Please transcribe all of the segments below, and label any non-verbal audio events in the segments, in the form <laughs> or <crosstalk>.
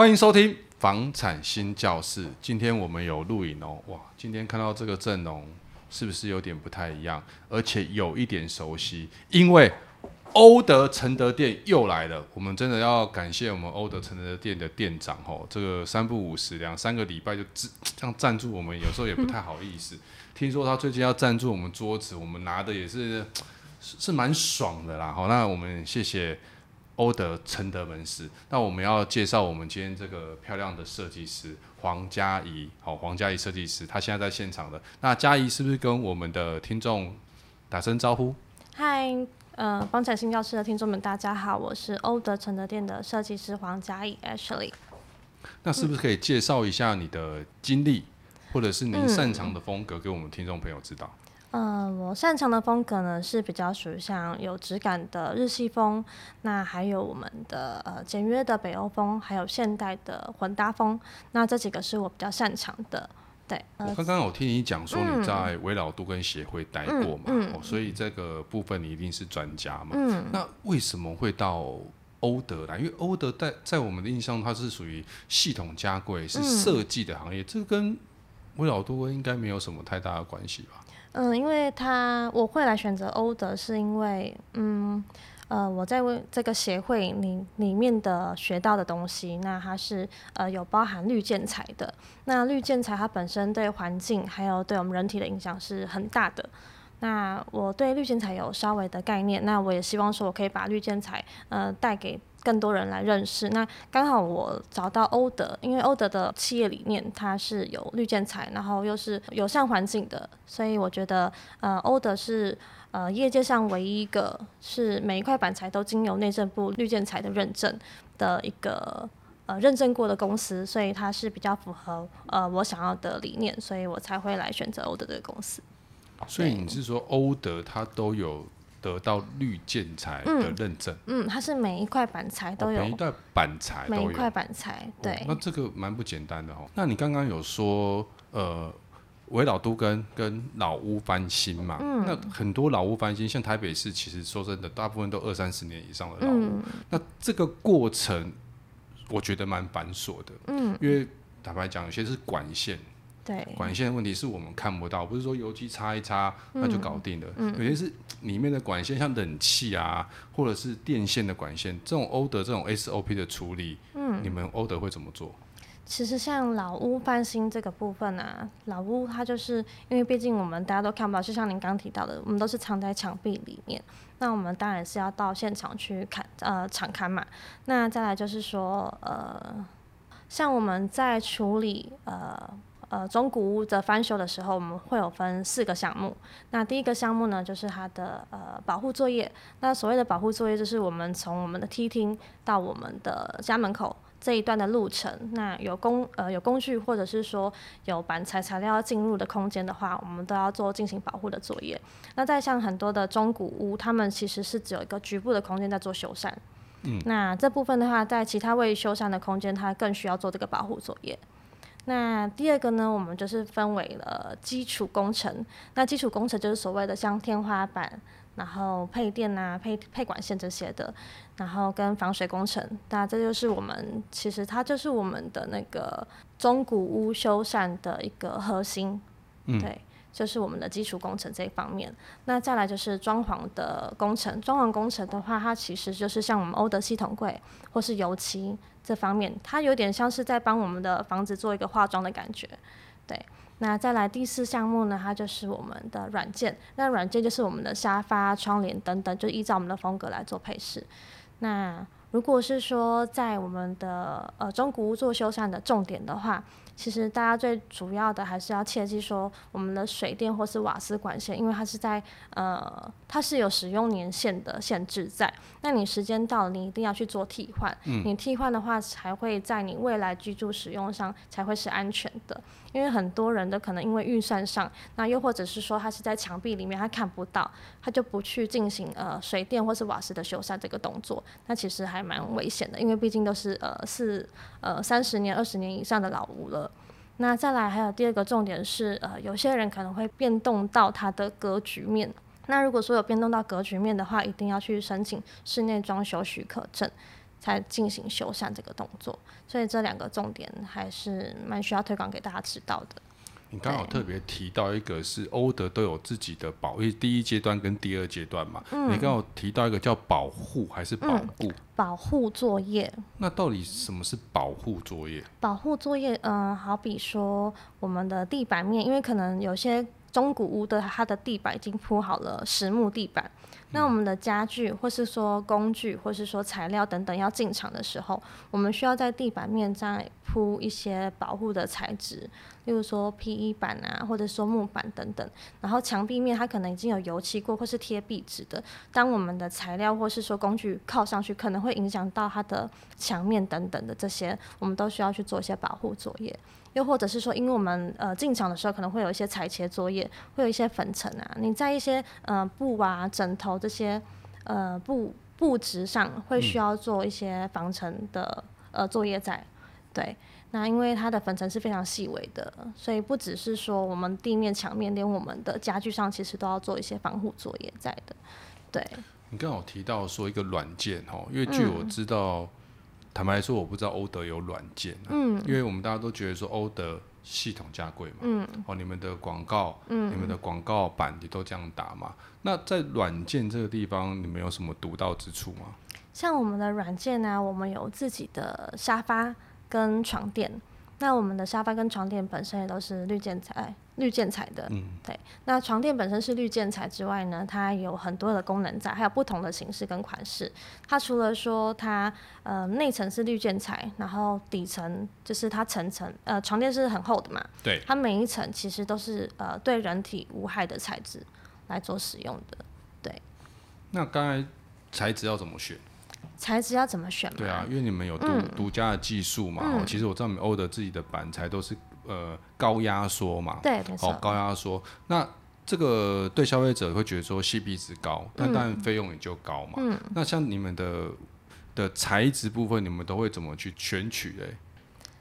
欢迎收听房产新教室。今天我们有录影哦，哇！今天看到这个阵容，是不是有点不太一样？而且有一点熟悉，因为欧德承德店又来了。我们真的要感谢我们欧德承德店的店长哦，这个三不五十两三个礼拜就 <tsk> 这样赞助我们，有时候也不太好意思。<laughs> 听说他最近要赞助我们桌子，我们拿的也是是蛮爽的啦。好，那我们谢谢。欧德承德门市，那我们要介绍我们今天这个漂亮的设计师黄佳怡，好，黄佳怡设计师，她现在在现场的。那佳怡是不是跟我们的听众打声招呼？嗨，呃，房产新教室的听众们，大家好，我是欧德承德店的设计师黄佳怡 Ashley。那是不是可以介绍一下你的经历，嗯、或者是您擅长的风格，给我们听众朋友知道？嗯、呃，我擅长的风格呢是比较属于像有质感的日系风，那还有我们的呃简约的北欧风，还有现代的混搭风，那这几个是我比较擅长的。对，呃、我刚刚有听你讲说你在微老都跟协会待过嘛、嗯嗯哦，所以这个部分你一定是专家嘛。嗯。那为什么会到欧德来？因为欧德在在我们的印象，它是属于系统家柜，是设计的行业，嗯、这跟维老都应该没有什么太大的关系吧？嗯，因为他我会来选择欧德，是因为嗯呃我在为这个协会里里面的学到的东西，那它是呃有包含绿建材的。那绿建材它本身对环境还有对我们人体的影响是很大的。那我对绿建材有稍微的概念，那我也希望说我可以把绿建材呃带给。更多人来认识，那刚好我找到欧德，因为欧德的企业理念它是有绿建材，然后又是友善环境的，所以我觉得呃欧德是呃业界上唯一一个是每一块板材都经由内政部绿建材的认证的一个呃认证过的公司，所以它是比较符合呃我想要的理念，所以我才会来选择欧德这个公司。所以你是说欧德它都有？得到绿建材的认证，嗯，嗯，它是每一块板材都有，哦、每一块板材都有，每一块板材，对、哦，那这个蛮不简单的哦。那你刚刚有说，呃，围老都跟跟老屋翻新嘛？嗯，那很多老屋翻新，像台北市，其实说真的，大部分都二三十年以上的老屋。嗯、那这个过程，我觉得蛮繁琐的，嗯，因为坦白讲，有些是管线。对，管线的问题是我们看不到，不是说油漆擦一擦那就搞定了。有些是里面的管线，像冷气啊，或者是电线的管线，这种欧德这种 SOP 的处理，嗯，你们欧德会怎么做？其实像老屋翻新这个部分啊，老屋它就是因为毕竟我们大家都看不到，就像您刚提到的，我们都是藏在墙壁里面，那我们当然是要到现场去看，呃，场勘嘛。那再来就是说，呃，像我们在处理，呃。呃，中古屋的翻修的时候，我们会有分四个项目。那第一个项目呢，就是它的呃保护作业。那所谓的保护作业，就是我们从我们的梯厅到我们的家门口这一段的路程。那有工呃有工具，或者是说有板材材料要进入的空间的话，我们都要做进行保护的作业。那再像很多的中古屋，他们其实是只有一个局部的空间在做修缮。嗯。那这部分的话，在其他未修缮的空间，它更需要做这个保护作业。那第二个呢，我们就是分为了基础工程。那基础工程就是所谓的像天花板，然后配电啊、配配管线这些的，然后跟防水工程。那这就是我们其实它就是我们的那个中古屋修缮的一个核心，嗯、对，就是我们的基础工程这一方面。那再来就是装潢的工程，装潢工程的话，它其实就是像我们欧德系统柜或是油漆。这方面，它有点像是在帮我们的房子做一个化妆的感觉，对。那再来第四项目呢，它就是我们的软件。那软件就是我们的沙发、窗帘等等，就依照我们的风格来做配饰。那如果是说在我们的呃中古屋做修缮的重点的话，其实大家最主要的还是要切记说，我们的水电或是瓦斯管线，因为它是在呃，它是有使用年限的限制在。那你时间到了，你一定要去做替换。嗯。你替换的话，才会在你未来居住使用上才会是安全的。因为很多人的可能因为预算上，那又或者是说他是在墙壁里面他看不到，他就不去进行呃水电或是瓦斯的修缮这个动作。那其实还还蛮危险的，因为毕竟都是呃是呃三十年、二十年以上的老屋了。那再来还有第二个重点是，呃，有些人可能会变动到它的格局面。那如果说有变动到格局面的话，一定要去申请室内装修许可证。才进行修缮这个动作。所以这两个重点还是蛮需要推广给大家知道的。你刚好特别提到一个是欧德都有自己的保，因为第一阶段跟第二阶段嘛。嗯。你刚好提到一个叫保护还是保护？嗯，保护作业。那到底什么是保护作业？保护作业，嗯，好比说我们的地板面，因为可能有些中古屋的它的地板已经铺好了实木地板。那我们的家具，或是说工具，或是说材料等等要进场的时候，我们需要在地板面再铺一些保护的材质，例如说 PE 板啊，或者说木板等等。然后墙壁面它可能已经有油漆过，或是贴壁纸的。当我们的材料或是说工具靠上去，可能会影响到它的墙面等等的这些，我们都需要去做一些保护作业。又或者是说，因为我们呃进场的时候可能会有一些裁切作业，会有一些粉尘啊，你在一些呃布啊、枕头这些呃布布质上会需要做一些防尘的呃作业在。对，那因为它的粉尘是非常细微的，所以不只是说我们地面、墙面，连我们的家具上其实都要做一些防护作业在的。对。你刚好提到说一个软件哈，因为据我知道。嗯坦白说，我不知道欧德有软件，啊，嗯，因为我们大家都觉得说欧德系统价贵嘛，嗯，哦，你们的广告，嗯，你们的广告板也都这样打嘛。那在软件这个地方，你们有什么独到之处吗？像我们的软件呢，我们有自己的沙发跟床垫。那我们的沙发跟床垫本身也都是绿建材，绿建材的，嗯，对。那床垫本身是绿建材之外呢，它有很多的功能在，还有不同的形式跟款式。它除了说它呃内层是绿建材，然后底层就是它层层呃床垫是很厚的嘛，对。它每一层其实都是呃对人体无害的材质来做使用的，对。那刚才材质要怎么选？材质要怎么选？对啊，因为你们有独独、嗯、家的技术嘛、嗯。其实我知道你们欧德自己的板材都是呃高压缩嘛。对，没错。哦，高压缩。那这个对消费者会觉得说 CP 值高，但当然费用也就高嘛。嗯。那像你们的的材质部分，你们都会怎么去选取嘞？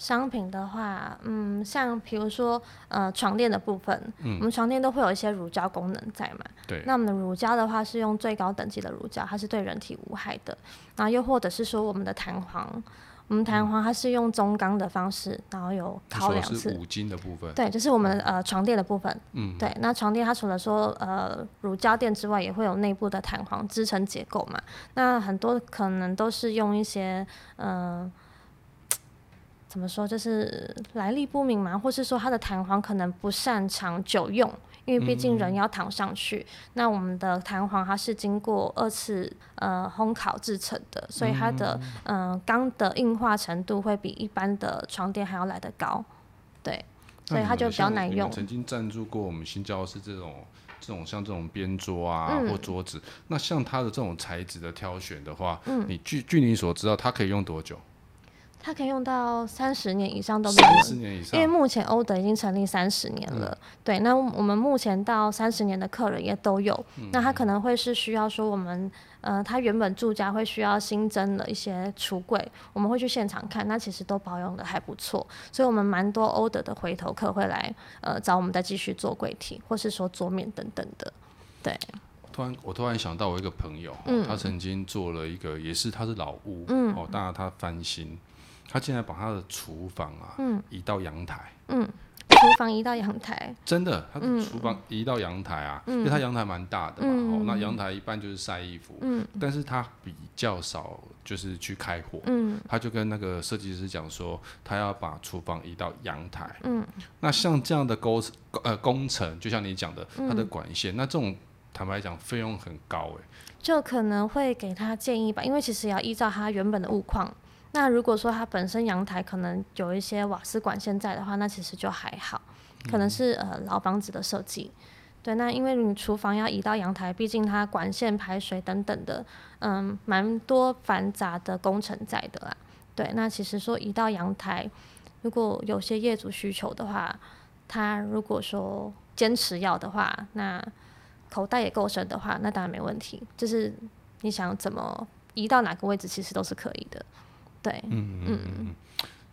商品的话，嗯，像比如说，呃，床垫的部分，嗯，我们床垫都会有一些乳胶功能在嘛。对。那我们的乳胶的话是用最高等级的乳胶，它是对人体无害的。然后又或者是说我们的弹簧，我们弹簧它是用中钢的方式，然后有烤两次。五金的部分。对，就是我们呃床垫的部分。嗯。对，那床垫它除了说呃乳胶垫之外，也会有内部的弹簧支撑结构嘛。那很多可能都是用一些嗯。呃怎么说？就是来历不明嘛，或是说它的弹簧可能不擅长久用，因为毕竟人要躺上去。嗯、那我们的弹簧它是经过二次呃烘烤制成的，所以它的嗯钢、呃、的硬化程度会比一般的床垫还要来得高。对，所以它就比较耐用。曾经赞助过我们新教室这种这种像这种边桌啊、嗯、或桌子，那像它的这种材质的挑选的话，嗯、你据据你所知道，它可以用多久？它可以用到三十年以上都没有。三十年以上，因为目前欧德已经成立三十年了。嗯。对，那我们目前到三十年的客人也都有。嗯。那他可能会是需要说我们，呃，他原本住家会需要新增的一些橱柜，我们会去现场看，那其实都保养的还不错。所以我们蛮多欧德的回头客会来，呃，找我们再继续做柜体，或是说桌面等等的。对。突然，我突然想到我一个朋友，嗯，他曾经做了一个，也是他是老屋，嗯，哦，当然他翻新。他竟然把他的厨房啊，嗯，移到阳台，嗯，厨房移到阳台，真的，他的厨房移到阳台啊，嗯、因为他阳台蛮大的嘛，嗯、哦，那阳台一般就是晒衣服，嗯，但是他比较少就是去开火，嗯，他就跟那个设计师讲说，他要把厨房移到阳台，嗯，那像这样的工呃工程，就像你讲的，它的管线，那这种坦白讲费用很高哎，就可能会给他建议吧，因为其实也要依照他原本的物况。那如果说它本身阳台可能有一些瓦斯管线在的话，那其实就还好，可能是呃老房子的设计。对，那因为你厨房要移到阳台，毕竟它管线排水等等的，嗯，蛮多繁杂的工程在的啦。对，那其实说移到阳台，如果有些业主需求的话，他如果说坚持要的话，那口袋也够深的话，那当然没问题。就是你想怎么移到哪个位置，其实都是可以的。对，嗯嗯嗯，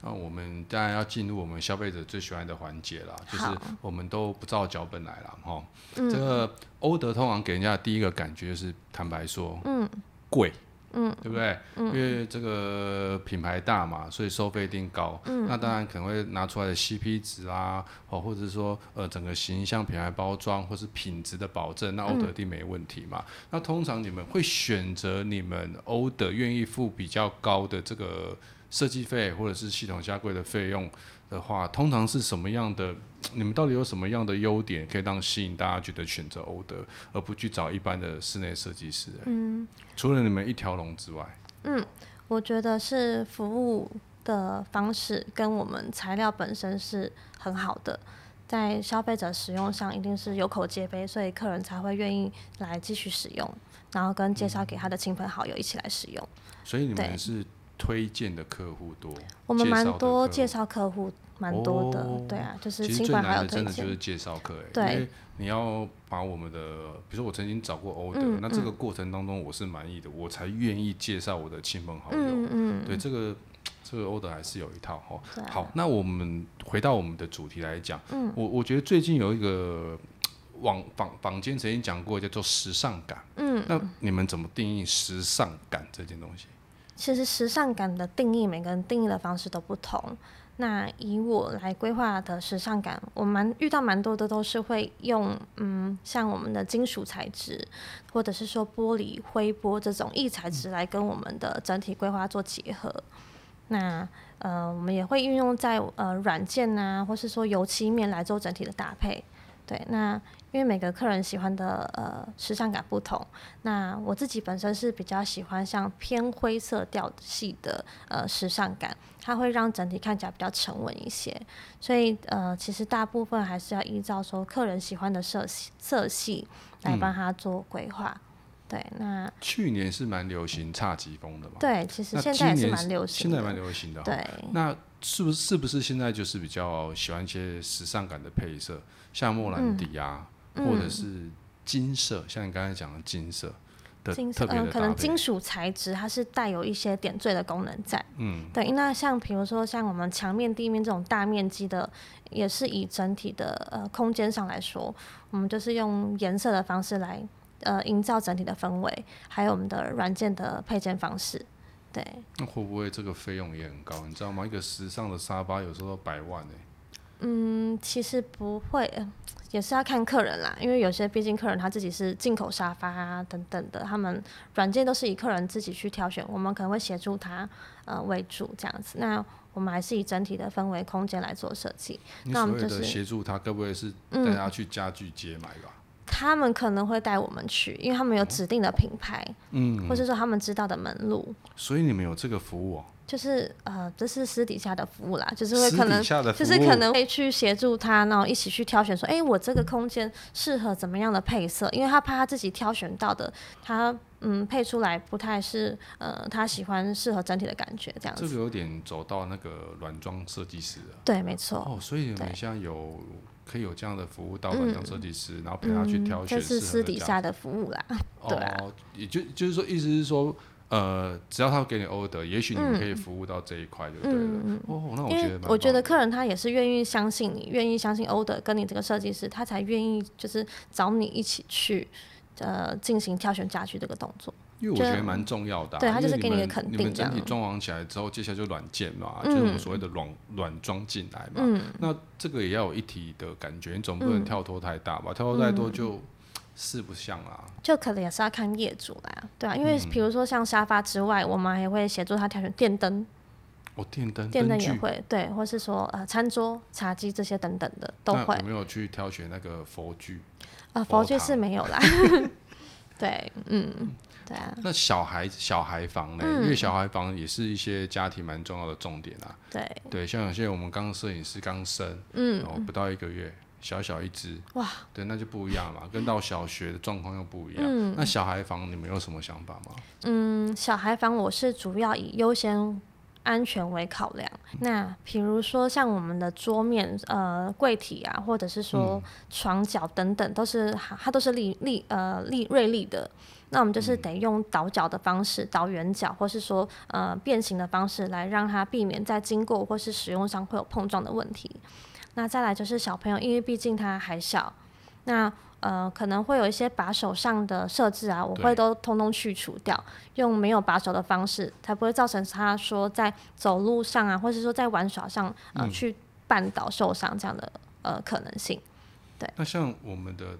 那我们当然要进入我们消费者最喜欢的环节啦，就是我们都不照脚本来了哈。这个欧德通常给人家的第一个感觉就是，坦白说，嗯，贵，嗯，对不对？嗯，因为这个品牌大嘛，所以收费一定高。嗯，那当然可能会拿出来的 CP 值啊，哦，或者是说呃整个形象、品牌包装或是品质的保证，那欧德一定没问题嘛。嗯、那通常你们会选择你们欧德愿意付比较高的这个设计费或者是系统下柜的费用的话，通常是什么样的？你们到底有什么样的优点可以让吸引大家觉得选择欧德，而不去找一般的室内设计师？嗯，除了你们一条龙之外，嗯，我觉得是服务的方式跟我们材料本身是很好的，在消费者使用上一定是有口皆碑，所以客人才会愿意来继续使用，然后跟介绍给他的亲朋好友一起来使用。嗯，所以你们是推荐的客户多？我们蛮多介绍客户。蛮多的，哦、对啊，就是。其实最难的真的就是介绍客，对，因为你要把我们的，比如说我曾经找过欧德，嗯、那这个过程当中我是满意的，嗯、我才愿意介绍我的亲朋好友。嗯，嗯对，这个这个欧德还是有一套哈。啊、好，那我们回到我们的主题来讲，嗯、我我觉得最近有一个网坊坊间曾经讲过叫做时尚感，嗯，那你们怎么定义时尚感这件东西？其实时尚感的定义，每个人定义的方式都不同。那以我来规划的时尚感，我蛮遇到蛮多的都是会用嗯，像我们的金属材质，或者是说玻璃、灰玻这种异材质来跟我们的整体规划做结合。那呃，我们也会运用在呃软件啊，或是说油漆面来做整体的搭配。对，那。因为每个客人喜欢的呃时尚感不同，那我自己本身是比较喜欢像偏灰色调系的呃时尚感，它会让整体看起来比较沉稳一些。所以呃，其实大部分还是要依照说客人喜欢的色系色系来帮他做规划。嗯、对，那去年是蛮流行侘寂风的嘛？对，其实现在也是蛮流行，现在蛮流行的。对，那是不是是不是现在就是比较喜欢一些时尚感的配色，像莫兰迪啊？嗯或者是金色，嗯、像你刚才讲的金色的金色，嗯，可能金属材质它是带有一些点缀的功能在。嗯，对。那像比如说像我们墙面、地面这种大面积的，也是以整体的呃空间上来说，我们就是用颜色的方式来呃营造整体的氛围，还有我们的软件的配件方式。对。那会不会这个费用也很高？你知道吗？一个时尚的沙发有时候都百万呢、欸。嗯，其实不会。也是要看客人啦，因为有些毕竟客人他自己是进口沙发啊等等的，他们软件都是以客人自己去挑选，我们可能会协助他呃为主这样子。那我们还是以整体的氛围空间来做设计。那我们就是协助他，会不会是带他去家具街买吧？嗯，他们可能会带我们去，因为他们有指定的品牌，嗯，或者说他们知道的门路。所以你们有这个服务哦。就是呃，这是私底下的服务啦，就是会可能，就是可能会去协助他，然后一起去挑选，说，哎、欸，我这个空间适合怎么样的配色？因为他怕他自己挑选到的，他嗯配出来不太是呃他喜欢适合整体的感觉这样子。这个有点走到那个软装设计师了。对，没错。哦，所以你们现在有可以有这样的服务到软装设计师，嗯、然后陪他去挑选。这是私底下的服务啦。<laughs> 对啊。哦，也就就是说，意思是说。呃，只要他给你 order，也许你们可以服务到这一块，就对了。嗯、哦，那我觉得，我觉得客人他也是愿意相信你，愿意相信 order 跟你这个设计师，他才愿意就是找你一起去呃进行挑选家具这个动作。因为我觉得蛮重要的、啊，对他就是给你一个肯定。你们整体装潢起来之后，接下来就软件嘛，嗯、就是我们所谓的软软装进来嘛。嗯、那这个也要有一体的感觉，你总不能跳脱太大吧？跳脱太多就。四不像啊，就可能也是要看业主啦，对啊，因为比如说像沙发之外，嗯、我们还会协助他挑选电灯，哦，电灯，电灯也会，对，或是说呃餐桌、茶几这些等等的都会。有没有去挑选那个佛具？啊、呃，佛具是没有啦。<laughs> 对，嗯，对啊。那小孩小孩房呢？嗯、因为小孩房也是一些家庭蛮重要的重点啊。对，对，像有些我们刚摄影师刚生，嗯，然后不到一个月。小小一只哇，对，那就不一样嘛，跟到小学的状况又不一样。嗯，那小孩房你们有什么想法吗？嗯，小孩房我是主要以优先安全为考量。嗯、那比如说像我们的桌面、呃柜体啊，或者是说床脚等等，都是它都是立立呃立锐利的。那我们就是得用倒角的方式，倒圆角，或是说呃变形的方式来让它避免在经过或是使用上会有碰撞的问题。那再来就是小朋友，因为毕竟他还小，那呃，可能会有一些把手上的设置啊，我会都通通去除掉，用没有把手的方式，才不会造成他说在走路上啊，或是说在玩耍上呃、嗯、去绊倒受伤这样的呃可能性。对。那像我们的，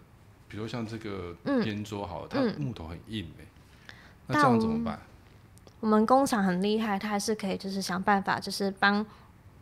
比如像这个边桌好了，嗯、它木头很硬哎、欸嗯，那这样怎么办？我们工厂很厉害，它还是可以就是想办法，就是帮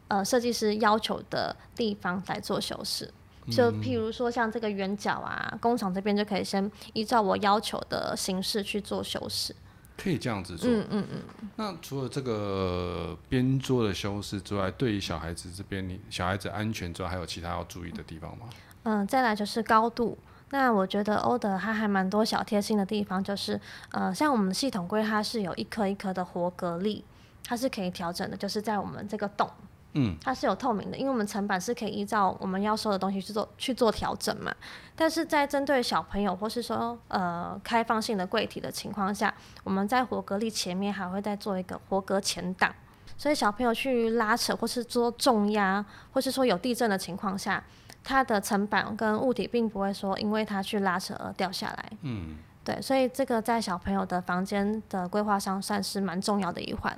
呃设计师要求的地方来做修饰。就譬如说像这个圆角啊，工厂这边就可以先依照我要求的形式去做修饰。可以这样子做。嗯嗯嗯。那除了这个边桌的修饰之外，对于小孩子这边，你小孩子安全之外，还有其他要注意的地方吗？嗯，再来就是高度。那我觉得欧德它还蛮多小贴心的地方，就是呃，像我们的系统柜它是有一颗一颗的活格力，它是可以调整的，就是在我们这个洞。嗯，它是有透明的，因为我们层板是可以依照我们要收的东西去做去做调整嘛。但是在针对小朋友或是说呃开放性的柜体的情况下，我们在活格力前面还会再做一个活格前挡，所以小朋友去拉扯或是做重压，或是说有地震的情况下，它的层板跟物体并不会说因为它去拉扯而掉下来。嗯，对，所以这个在小朋友的房间的规划上算是蛮重要的一环。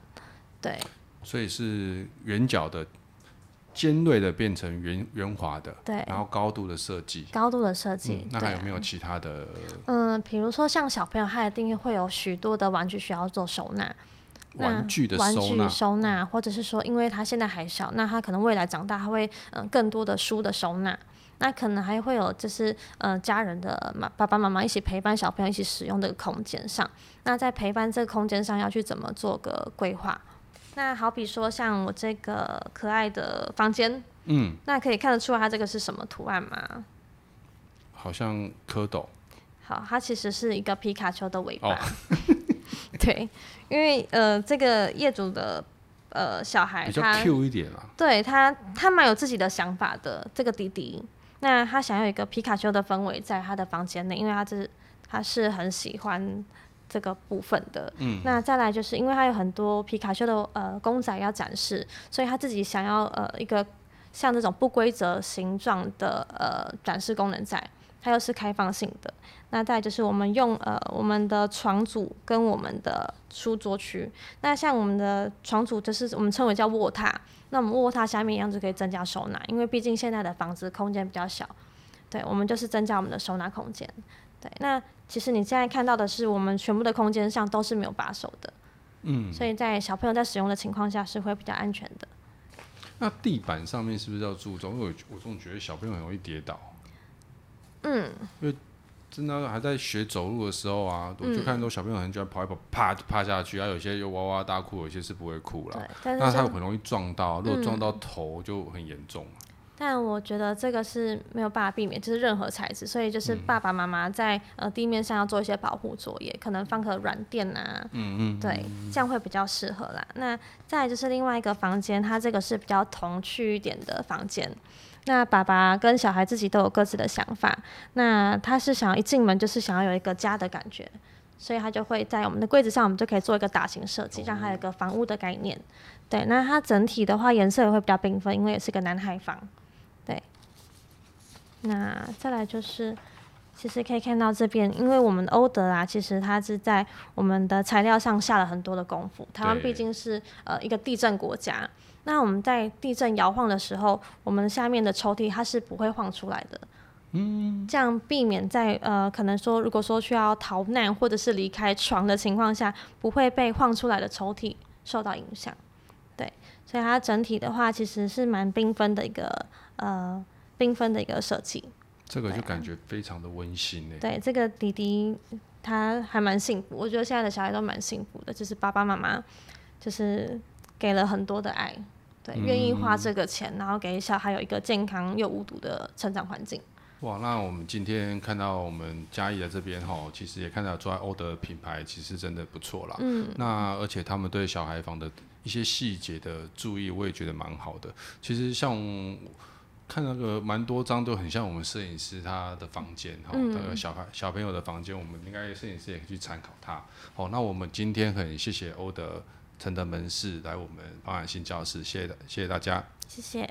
对。所以是圆角的、尖锐的变成圆圆滑的，对，然后高度的设计，高度的设计、嗯。那还有没有其他的？嗯，比如说像小朋友，他一定会有许多的玩具需要做收纳。玩具的收纳，玩具收纳，或者是说，因为他现在还小，那他可能未来长大，他会嗯、呃、更多的书的收纳。那可能还会有就是呃家人的妈爸爸妈妈一起陪伴小朋友一起使用的空间上。那在陪伴这个空间上要去怎么做个规划？那好比说，像我这个可爱的房间，嗯，那可以看得出来它这个是什么图案吗？好像蝌蚪。好，它其实是一个皮卡丘的尾巴。哦、<laughs> <laughs> 对，因为呃，这个业主的呃小孩他，比较 Q 一点啊。对他，他蛮有自己的想法的。这个弟弟，那他想要一个皮卡丘的氛围在他的房间内，因为他是他是很喜欢。这个部分的，嗯，那再来就是因为他有很多皮卡丘的呃公仔要展示，所以他自己想要呃一个像这种不规则形状的呃展示功能在，它又是开放性的。那再就是我们用呃我们的床组跟我们的书桌区，那像我们的床组就是我们称为叫卧榻，那我们卧榻下面一样就可以增加收纳，因为毕竟现在的房子空间比较小，对，我们就是增加我们的收纳空间。对，那其实你现在看到的是，我们全部的空间上都是没有把手的，嗯，所以在小朋友在使用的情况下是会比较安全的。那地板上面是不是要注重？因为我总觉得小朋友很容易跌倒，嗯，因为真的还在学走路的时候啊，我就看很多小朋友很喜欢跑一跑，啪就趴下去，啊，有些又哇哇大哭，有些是不会哭了，那他很容易撞到，如果撞到头就很严重。但我觉得这个是没有办法避免，就是任何材质，所以就是爸爸妈妈在呃地面上要做一些保护作业，可能放个软垫啊，嗯嗯，对，这样会比较适合啦。那再就是另外一个房间，它这个是比较童趣一点的房间。那爸爸跟小孩自己都有各自的想法，那他是想要一进门就是想要有一个家的感觉，所以他就会在我们的柜子上，我们就可以做一个大型设计，让他有一个房屋的概念。对，那它整体的话颜色也会比较缤纷，因为也是个男孩房。对那再来就是，其实可以看到这边，因为我们的欧德啊，其实它是在我们的材料上下了很多的功夫。台湾毕竟是呃一个地震国家，那我们在地震摇晃的时候，我们下面的抽屉它是不会晃出来的。嗯，这样避免在呃可能说如果说需要逃难或者是离开床的情况下，不会被晃出来的抽屉受到影响。对，所以它整体的话其实是蛮缤纷的一个呃。缤纷的一个设计，这个就感觉非常的温馨呢。对，这个弟弟他还蛮幸福，我觉得现在的小孩都蛮幸福的，就是爸爸妈妈就是给了很多的爱，对，愿意花这个钱，然后给小孩有一个健康又无毒的成长环境。哇，那我们今天看到我们嘉义的这边哈，其实也看到做欧德品牌其实真的不错啦。嗯，那而且他们对小孩房的一些细节的注意，我也觉得蛮好的。其实像。看那个蛮多张都很像我们摄影师他的房间哈，那个小孩小朋友的房间，我们应该摄影师也可以去参考他。好，那我们今天很谢谢欧德承德门市来我们保养新教室，谢谢谢谢大家，谢谢。